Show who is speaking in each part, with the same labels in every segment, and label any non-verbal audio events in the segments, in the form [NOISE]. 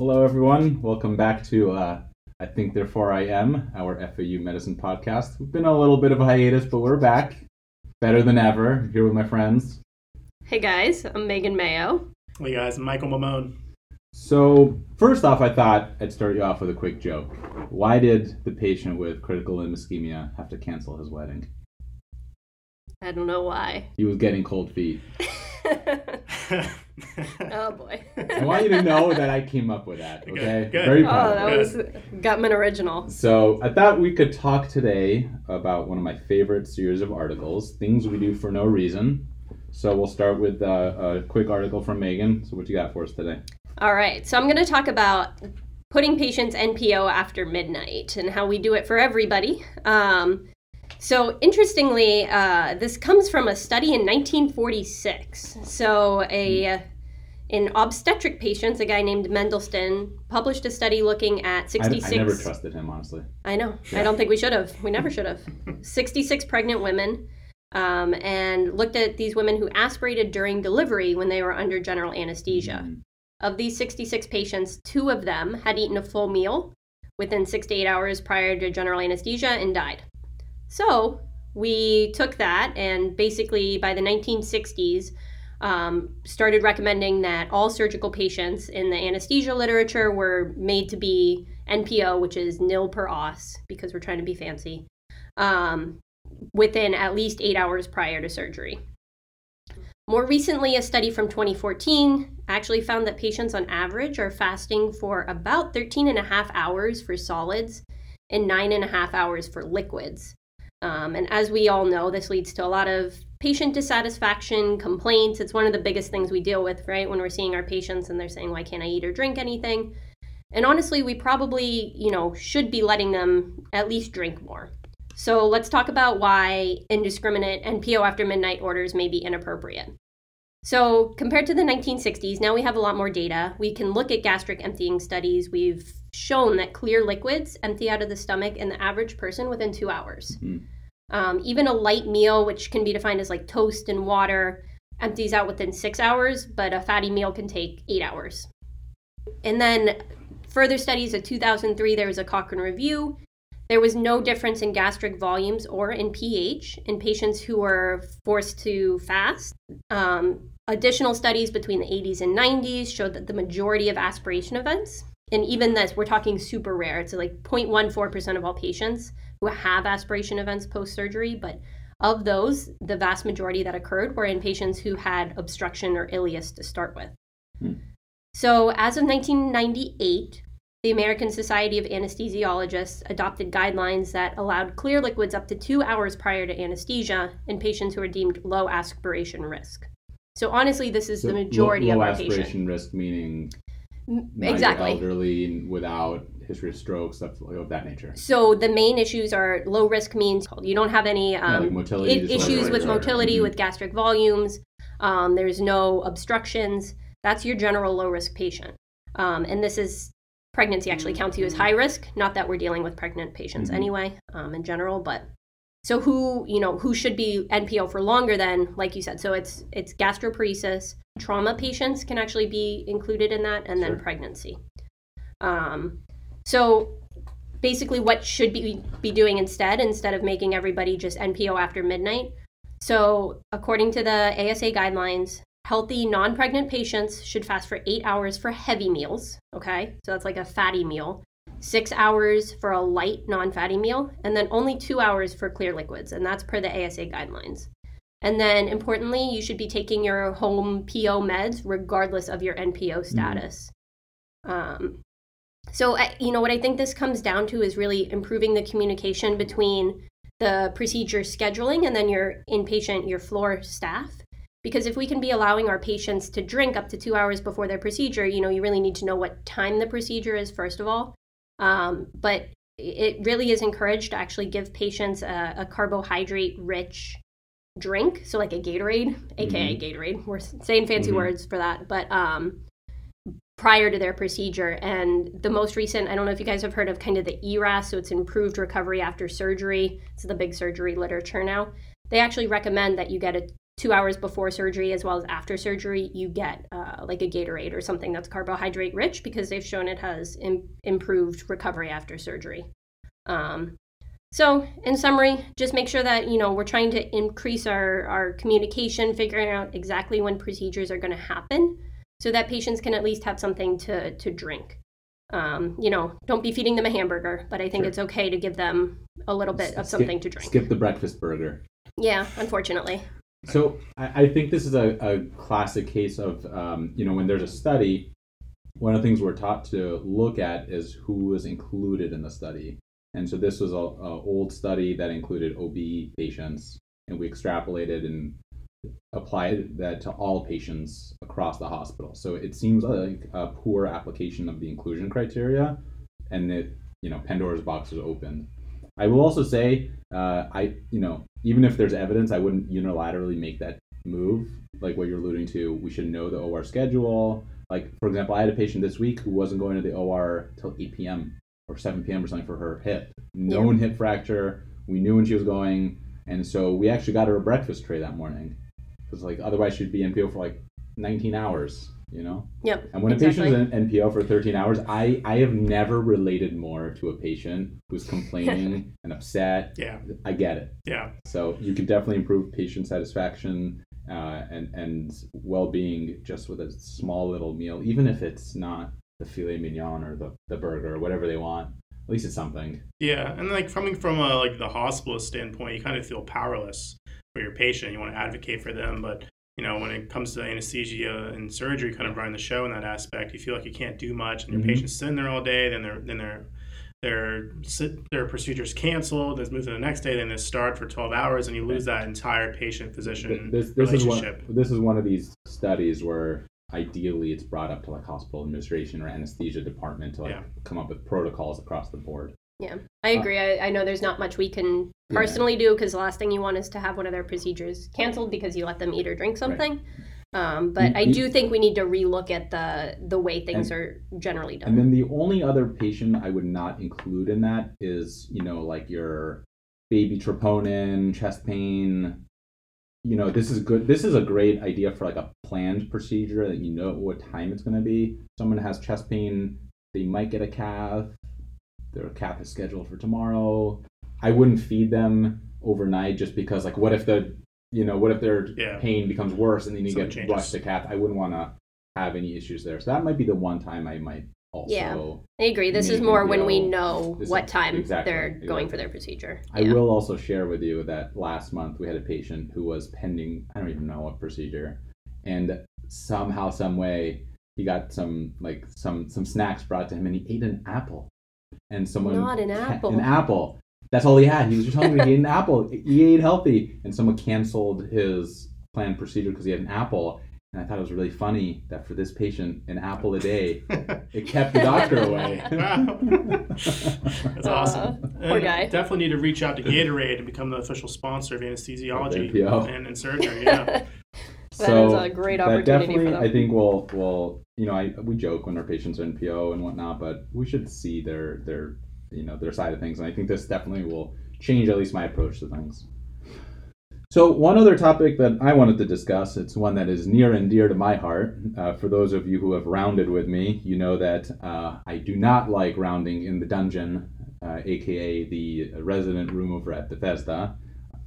Speaker 1: Hello, everyone. Welcome back to uh, I Think Therefore I Am, our FAU Medicine podcast. We've been on a little bit of a hiatus, but we're back. Better than ever. Here with my friends.
Speaker 2: Hey guys, I'm Megan Mayo.
Speaker 3: Hey guys, I'm Michael Mamone.
Speaker 1: So, first off, I thought I'd start you off with a quick joke. Why did the patient with critical limb ischemia have to cancel his wedding?
Speaker 2: I don't know why.
Speaker 1: He was getting cold feet. [LAUGHS] [LAUGHS]
Speaker 2: oh boy.
Speaker 1: I want you to know that I came up with that, okay?
Speaker 3: Good, good.
Speaker 1: Very
Speaker 2: Oh, that
Speaker 1: it.
Speaker 2: was Gutman original.
Speaker 1: So I thought we could talk today about one of my favorite series of articles, things we do for no reason. So we'll start with uh, a quick article from Megan. So what you got for us today?
Speaker 2: All right, so I'm going to talk about putting patients NPO after midnight and how we do it for everybody. Um, so interestingly, uh, this comes from a study in 1946. So a in obstetric patients, a guy named Mendelson published a study looking at 66.
Speaker 1: I never trusted him, honestly.
Speaker 2: I know.
Speaker 1: Yeah.
Speaker 2: I don't think we should have. We never should have. [LAUGHS] 66 pregnant women um, and looked at these women who aspirated during delivery when they were under general anesthesia.
Speaker 1: Mm.
Speaker 2: Of these 66 patients, two of them had eaten a full meal within six to eight hours prior to general anesthesia and died. So we took that and basically by the 1960s, um, started recommending that all surgical patients in the anesthesia literature were made to be NPO, which is nil per os, because we're trying to be fancy, um, within at least eight hours prior to surgery. More recently, a study from 2014 actually found that patients on average are fasting for about 13 and a half hours for solids and nine and a half hours for liquids. Um, and as we all know, this leads to a lot of patient dissatisfaction, complaints. It's one of the biggest things we deal with, right? When we're seeing our patients and they're saying, why can't I eat or drink anything? And honestly, we probably, you know, should be letting them at least drink more. So let's talk about why indiscriminate NPO after midnight orders may be inappropriate. So, compared to the 1960s, now we have a lot more data. We can look at gastric emptying studies. We've shown that clear liquids empty out of the stomach in the average person within two hours.
Speaker 1: Mhm.
Speaker 2: Um, even a light meal, which can be defined as like toast and water, empties out within six hours, but a fatty meal can take eight hours. And then further studies of 2003, there was a Cochrane review. There was no difference in gastric volumes or in pH in patients who were forced to fast. Um, additional studies between the 80s and 90s showed that the majority of aspiration events, and even this, we're talking super rare, it's like 0.14% of all patients who have aspiration events post surgery, but of those, the vast majority that occurred were in patients who had obstruction or ileus to start with.
Speaker 1: Hmm.
Speaker 2: So, as of 1998, the American Society of Anesthesiologists adopted guidelines that allowed clear liquids up to two hours prior to anesthesia in patients who are deemed low aspiration risk. So, honestly, this is
Speaker 1: So
Speaker 2: the majority
Speaker 1: low,
Speaker 2: of
Speaker 1: low aspiration
Speaker 2: patients.
Speaker 1: risk, meaning
Speaker 2: Exactly.
Speaker 1: elderly and without history of stroke, stuff of that nature.
Speaker 2: So, the main issues are low risk means you don't have any
Speaker 1: Yeah,
Speaker 2: um,
Speaker 1: like motility
Speaker 2: I- issues with motility,
Speaker 1: Mhm.
Speaker 2: with gastric volumes. Um, there's no obstructions. That's your general low risk patient. Um, and this is pregnancy actually counts you as high risk. Not that we're dealing with pregnant patients
Speaker 1: Mhm.
Speaker 2: anyway, um, in general, but so who you know who should be NPO for longer than like you said. So it's it's gastroparesis. Trauma patients can actually be included in that, and then pregnancy. Um, so basically what should be be doing instead instead of making everybody just NPO after midnight. So, according to the ASA guidelines, healthy non-pregnant patients should fast for 8 hours for heavy meals, okay? So that's like a fatty meal. 6 hours for a light non-fatty meal and then only 2 hours for clear liquids and that's per the ASA guidelines. And then importantly, you should be taking your home PO meds regardless of your NPO status. Um, so, I, you know, what I think this comes down to is really improving the communication between the procedure scheduling and then your inpatient, your floor staff. Because if we can be allowing our patients to drink up to two hours before their procedure, you know, you really need to know what time the procedure is, first of all. Um, but it really is encouraged to actually give patients a, a carbohydrate rich drink. So, like a Gatorade, [LAUGHS] aka Gatorade. We're saying fancy
Speaker 1: Mhm.
Speaker 2: words for that. But um, prior to their procedure. And the most recent, I don't know if you guys have heard of kind of the ERAS, so it's improved recovery after surgery. It's the big surgery literature now. They actually recommend that you get a two hours before surgery as well as after surgery, you get uh, like a Gatorade or something that's carbohydrate rich because they've shown it has Im- improved recovery after surgery. Um, so, in summary, just make sure that you know we're trying to increase our our communication, figuring out exactly when procedures are going to happen, so that patients can at least have something to to drink. Um, you know, don't be feeding them a hamburger, but I think
Speaker 1: Sure.
Speaker 2: it's okay to give them a little bit of
Speaker 1: Skip-
Speaker 2: something to drink.
Speaker 1: Skip the breakfast burger.
Speaker 2: Yeah, unfortunately.
Speaker 1: So I, I think this is a, a classic case of um, you know when there's a study, one of the things we're taught to look at is who was included in the study, and so this was a, old study that included OB patients, and we extrapolated and applied that to all patients across the hospital. So it seems like a poor application of the inclusion criteria, and that you know Pandora's box was opened. I will also say, uh, I you know even if there's evidence, I wouldn't unilaterally make that move. Like what you're alluding to, we should know the OR schedule. Like for example, I had a patient this week who wasn't going to the OR till 8 p.m. or 7 p.m. or something for her hip, known hip fracture. We knew when she was going, and so we actually got her a breakfast tray that morning, because like otherwise she'd be NPO for like 19 hours. You know.
Speaker 2: Yep.
Speaker 1: And when
Speaker 2: exactly.
Speaker 1: a patient is in NPO for 13 hours, I, I have never related more to a patient who's [LAUGHS] complaining and upset.
Speaker 3: Yeah,
Speaker 1: I get it.
Speaker 3: yeah,
Speaker 1: So you can definitely improve patient satisfaction uh, and, and well being just with a small little meal, even if it's not the filet mignon or the, the burger or whatever they want. At least it's something.
Speaker 3: yeah. And like coming from a, like the hospitalist standpoint, you kind of feel powerless for your patient. You want to advocate for them, but you know when it comes to anesthesia and surgery, kind of running the show in that aspect, you feel like you can't do much, and your
Speaker 1: Mhm.
Speaker 3: patient's sitting there all day. Then they're then they're their their procedures canceled. They move to the next day. Then they start for twelve hours, and you lose that entire patient physician
Speaker 1: This, this, is one,
Speaker 3: relationship.
Speaker 1: this is one of these studies where ideally it's brought up to like hospital administration or anesthesia department to like
Speaker 3: Yeah.
Speaker 1: come up with protocols across the board.
Speaker 2: Yeah, I agree. I, I know there's not much we can
Speaker 1: Yeah.
Speaker 2: personally do because the last thing you want is to have one of their procedures canceled because you let them eat or drink something. Um, but I do think we need to relook at the the way things are generally done.
Speaker 1: And then the only other patient I would not include in that is, you know, like your baby troponin, chest pain. You know, this is good. This is a great idea for like a planned procedure that you know what time it's going to be. Someone has chest pain, they might get a cath. Their cath is scheduled for tomorrow. I wouldn't feed them overnight just because, like, what if the, you know, what if their
Speaker 3: Yeah.
Speaker 1: pain becomes worse and then you
Speaker 3: Something
Speaker 1: get
Speaker 3: changes.
Speaker 1: rushed to cath? I wouldn't want to have any issues there. So that might be the one time I might also.
Speaker 2: Yeah. I agree. This is more when we know
Speaker 1: this
Speaker 2: what time
Speaker 1: exactly,
Speaker 2: they're going for their procedure.
Speaker 1: I
Speaker 2: Yeah.
Speaker 1: will also share with you that last month we had a patient who was pending, I don't even know what procedure, and somehow, some way, he got some like some some snacks brought to him, and he ate an apple. And someone
Speaker 2: Not an apple.
Speaker 1: An apple. That's all he had. He was just telling me he ate an [LAUGHS] apple. He ate healthy, and someone canceled his planned procedure because he had an apple. And I thought it was really funny that for this patient, an apple a day, it kept the doctor [LAUGHS] away.
Speaker 3: Wow. [LAUGHS] That's
Speaker 2: Uh,
Speaker 3: awesome.
Speaker 2: poor guy.
Speaker 3: Definitely need to reach out to Gatorade and become the official sponsor of anesthesiology
Speaker 1: NPO.
Speaker 3: and, and surgery. Yeah.
Speaker 2: That is a great
Speaker 1: that
Speaker 2: opportunity
Speaker 1: definitely,
Speaker 2: for them.
Speaker 1: I think we'll, we'll, you know, I, we joke when our patients are NPO and whatnot, but we should see their, their, you know, their side of things, and I think this definitely will change at least my approach to things. So one other topic that I wanted to discuss, it's one that is near and dear to my heart. Uh, for those of you who have rounded with me, you know that uh, I do not like rounding in the dungeon, uh, aka the resident room over at Bethesda.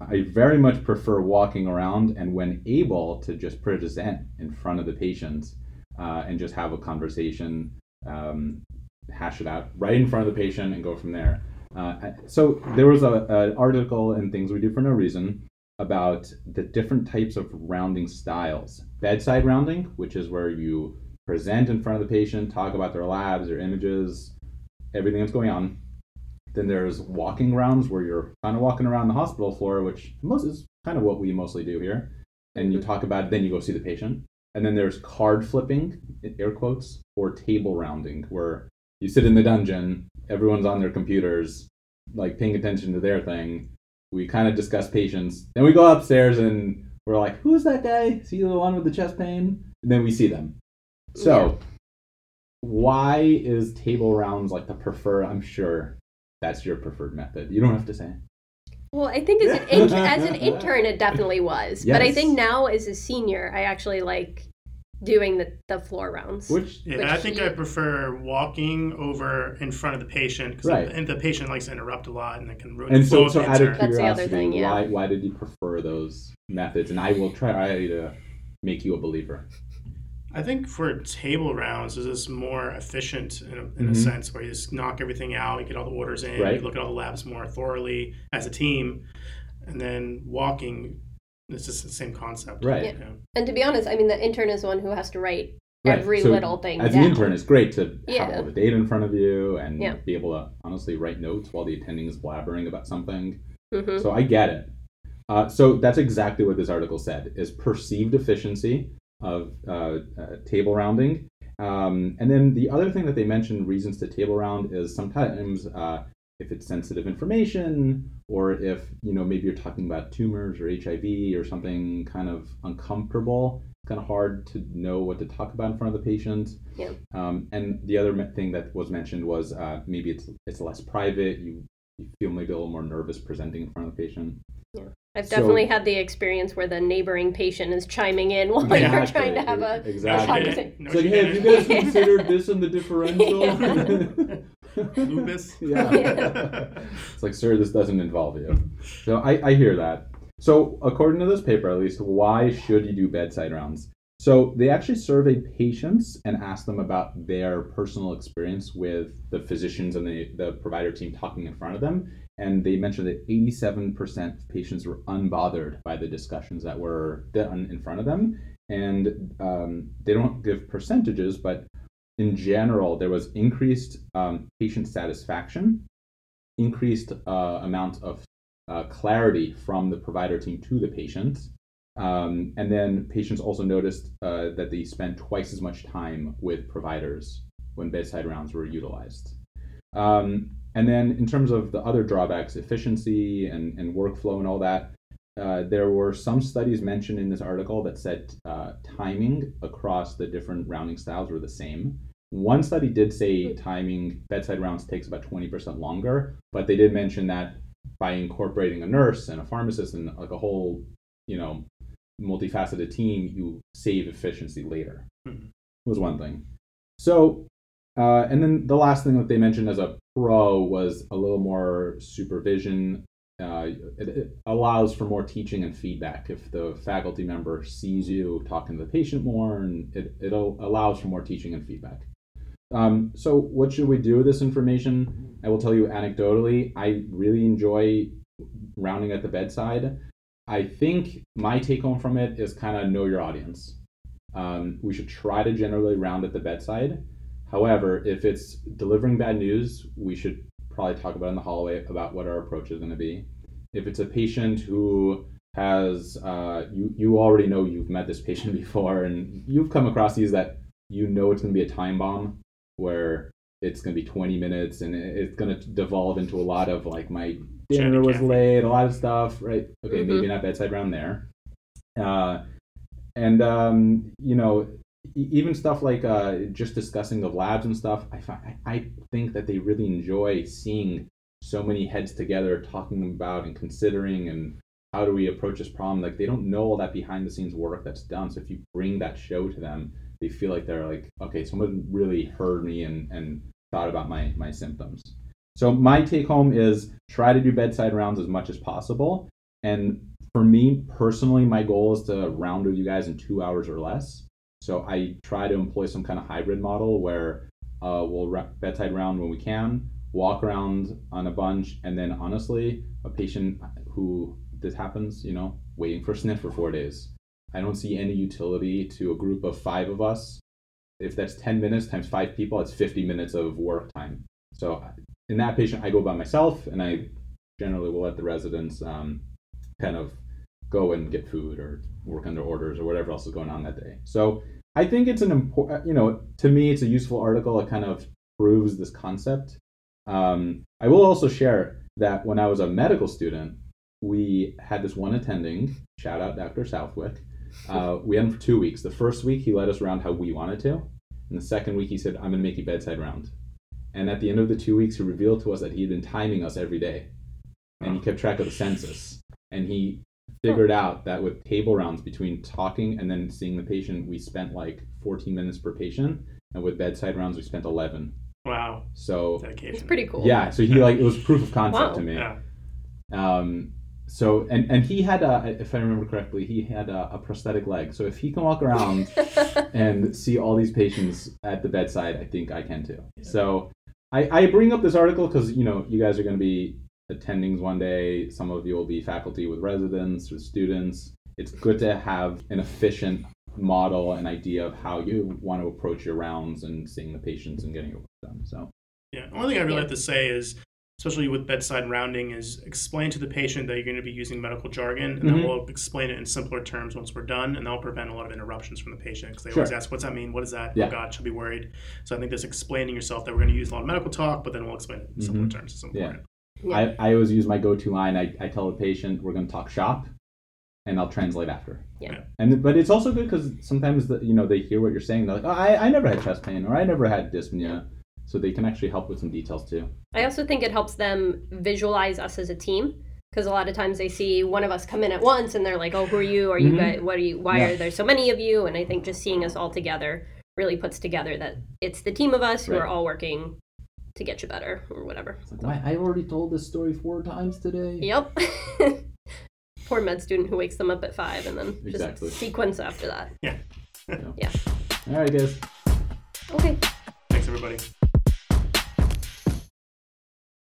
Speaker 1: I very much prefer walking around and, when able, to just present in front of the patient uh, and just have a conversation, um, hash it out right in front of the patient, and go from there. Uh, so there was an article in Things We Do for No Reason about the different types of rounding styles. Bedside rounding, which is where you present in front of the patient, talk about their labs, their images, everything that's going on. Then there's walking rounds where you're kind of walking around the hospital floor, which most is kind of what we mostly do here. And you talk about it, then you go see the patient. And then there's card flipping, air quotes, or table rounding, where you sit in the dungeon, everyone's on their computers, like paying attention to their thing. We kind of discuss patients. Then we go upstairs and we're like, who's that guy? Is he the one with the chest pain? And then we see them. So, why is table rounds like the preferred? I'm sure that's your preferred method. You don't have to say.
Speaker 2: Well, I think as an in- as an [LAUGHS] intern, it definitely was. But I think now as a senior, I actually like doing the, the floor rounds.
Speaker 1: Which
Speaker 3: Yeah,
Speaker 2: Which
Speaker 3: I think
Speaker 2: you-
Speaker 3: I prefer walking over in front of the patient because
Speaker 1: Right.
Speaker 3: the, the patient likes to interrupt a lot and it can ruin
Speaker 1: and
Speaker 3: the flow
Speaker 1: so, so
Speaker 3: of the
Speaker 1: out of.
Speaker 2: That's the other
Speaker 1: curiosity,
Speaker 2: thing, yeah.
Speaker 1: why why did you prefer those methods? And I will try to make you a believer.
Speaker 3: I think for table rounds, is this more efficient in, a, in a
Speaker 1: Mhm.
Speaker 3: sense where you just knock everything out, you get all the orders in,
Speaker 1: Right.
Speaker 3: you look at all the labs more thoroughly as a team, and then walking, it's just the same concept.
Speaker 1: Right.
Speaker 2: Yeah.
Speaker 3: Yeah.
Speaker 2: And to be honest, I mean, the intern is the one who has to write
Speaker 1: Right.
Speaker 2: every
Speaker 1: So
Speaker 2: little thing
Speaker 1: As
Speaker 2: down.
Speaker 1: an intern, it's great to have all the data in front of you and
Speaker 2: Yeah.
Speaker 1: be able to honestly write notes while the attending is blabbering about something.
Speaker 2: Mhm.
Speaker 1: So I get it. Uh, so that's exactly what this article said: is perceived efficiency of uh, uh, table rounding. Um, and then the other thing that they mentioned reasons to table round is sometimes uh, if it's sensitive information or if you know maybe you're talking about tumors or HIV or something kind of uncomfortable. It's kind of hard to know what to talk about in front of the patient.
Speaker 2: Yeah.
Speaker 1: Um, and the other thing that was mentioned was uh, maybe it's it's less private. You you feel maybe a little more nervous presenting in front of the patient.
Speaker 2: I've
Speaker 1: So-
Speaker 2: definitely had the experience where the neighboring patient is chiming in [LAUGHS] while
Speaker 1: Exactly.
Speaker 2: you're trying to have a
Speaker 1: Exactly.
Speaker 2: conversation. [LAUGHS]
Speaker 3: No,
Speaker 1: It's like,
Speaker 3: she
Speaker 1: hey, have you guys [LAUGHS] considered this in the differential?
Speaker 3: Lupus?
Speaker 1: yeah.
Speaker 2: Yeah.
Speaker 1: It's like, sir, this doesn't involve you. So I, I hear that. So according to this paper, at least, why should you do bedside rounds? So they actually surveyed patients and asked them about their personal experience with the physicians and the, the provider team talking in front of them. And they mentioned that 87% of patients were unbothered by the discussions that were done in front of them. And um, they don't give percentages, but in general, there was increased um, patient satisfaction, increased uh, amount of uh, clarity from the provider team to the patient. Um, and then patients also noticed uh, that they spent twice as much time with providers when bedside rounds were utilized. Um, and then, in terms of the other drawbacks, efficiency and, and workflow and all that, uh, there were some studies mentioned in this article that said uh, timing across the different rounding styles were the same. One study did say timing bedside rounds takes about 20% longer, but they did mention that by incorporating a nurse and a pharmacist and like a whole, you know, multifaceted team, you save efficiency later.
Speaker 3: Mhm.
Speaker 1: Was one thing. So, uh, and then the last thing that they mentioned as a pro was a little more supervision. Uh, it, it allows for more teaching and feedback if the faculty member sees you talking to the patient more, and it, it allows for more teaching and feedback. Um, so, what should we do with this information? I will tell you anecdotally, I really enjoy rounding at the bedside. I think my take home from it is kind of know your audience. Um, we should try to generally round at the bedside. However, if it's delivering bad news, we should probably talk about in the hallway about what our approach is going to be. If it's a patient who has, uh, you, you already know you've met this patient [LAUGHS] before and you've come across these that you know it's going to be a time bomb where it's going to be 20 minutes and it's going to devolve into a lot of like my dinner was
Speaker 3: Cathy.
Speaker 1: late, a lot of stuff, right? Okay,
Speaker 2: Mhm.
Speaker 1: maybe not bedside round there. Uh, and um, you know, even stuff like uh, just discussing the labs and stuff. I find, I think that they really enjoy seeing so many heads together talking about and considering and how do we approach this problem. Like they don't know all that behind the scenes work that's done. So if you bring that show to them, they feel like they're like, okay, someone really heard me and and thought about my my symptoms. So my take home is try to do bedside rounds as much as possible. And for me personally, my goal is to round with you guys in two hours or less. So I try to employ some kind of hybrid model where uh, we'll ra- bedside round when we can, walk around on a bunch, and then honestly, a patient who this happens, you know, waiting for sniff for four days. I don't see any utility to a group of five of us. If that's 10 minutes times five people, it's 50 minutes of work time. So in that patient, I go by myself, and I generally will let the residents um, kind of go and get food or work under orders or whatever else is going on that day. So I think it's an important, you know, to me, it's a useful article. It kind of proves this concept. Um, I will also share that when I was a medical student, we had this one attending, shout out Dr. Southwick. Uh, we had him for two weeks. The first week, he led us around how we wanted to. And the second week, he said, I'm going to make you bedside round. And at the end of the two weeks, he revealed to us that he had been timing us every day. and he kept track of the census. And he figured out that with table rounds between talking and then seeing the patient, we spent like 14 minutes per patient, and with bedside rounds, we spent 11.
Speaker 3: Wow,
Speaker 1: So.
Speaker 2: It's pretty cool.
Speaker 1: yeah, so he like it was proof of concept
Speaker 2: Wow.
Speaker 1: to me.
Speaker 3: Yeah.
Speaker 1: Um, so and and he had a, if I remember correctly, he had a, a prosthetic leg. So if he can walk around [LAUGHS] and see all these patients at the bedside, I think I can too. So I, I bring up this article because you know you guys are going to be attendings one day. Some of you will be faculty with residents with students. It's good to have an efficient model and idea of how you want to approach your rounds and seeing the patients and getting it done. So
Speaker 3: Yeah. The only thing I really
Speaker 2: Yeah.
Speaker 3: have to say is, especially with bedside rounding, is explain to the patient that you're going to be using medical jargon, and then
Speaker 1: Mhm.
Speaker 3: we'll explain it in simpler terms once we're done, and that'll prevent a lot of interruptions from the patient because they
Speaker 1: Sure.
Speaker 3: always ask, "What's that mean? What is that?
Speaker 1: Yeah.
Speaker 3: Oh God, she'll be worried." So I think this explaining yourself that we're going to use a lot of medical talk, but then we'll explain it in simpler
Speaker 1: Mhm.
Speaker 3: terms is important.
Speaker 2: Yeah.
Speaker 1: I, I always use my go-to line. I, I tell the patient we're going to talk shop, and I'll translate after.
Speaker 2: Yeah.
Speaker 1: And but it's also good because sometimes the, you know they hear what you're saying. They're like, oh, I I never had chest pain or I never had dyspnea, so they can actually help with some details too.
Speaker 2: I also think it helps them visualize us as a team because a lot of times they see one of us come in at once and they're like, "Oh, who are you? Are you
Speaker 1: Mhm.
Speaker 2: guys? What are you? Why
Speaker 1: Yeah.
Speaker 2: are there so many of you?" And I think just seeing us all together really puts together that it's the team of us who
Speaker 1: Right.
Speaker 2: are all working to get you better or whatever.
Speaker 1: It's like, why I already told this story four times today.
Speaker 2: Yep. [LAUGHS] Poor med student who wakes them up at five and then
Speaker 1: Exactly.
Speaker 2: just sequence after that. Yeah. yeah.
Speaker 1: All right, guys.
Speaker 2: Okay.
Speaker 3: Thanks, everybody.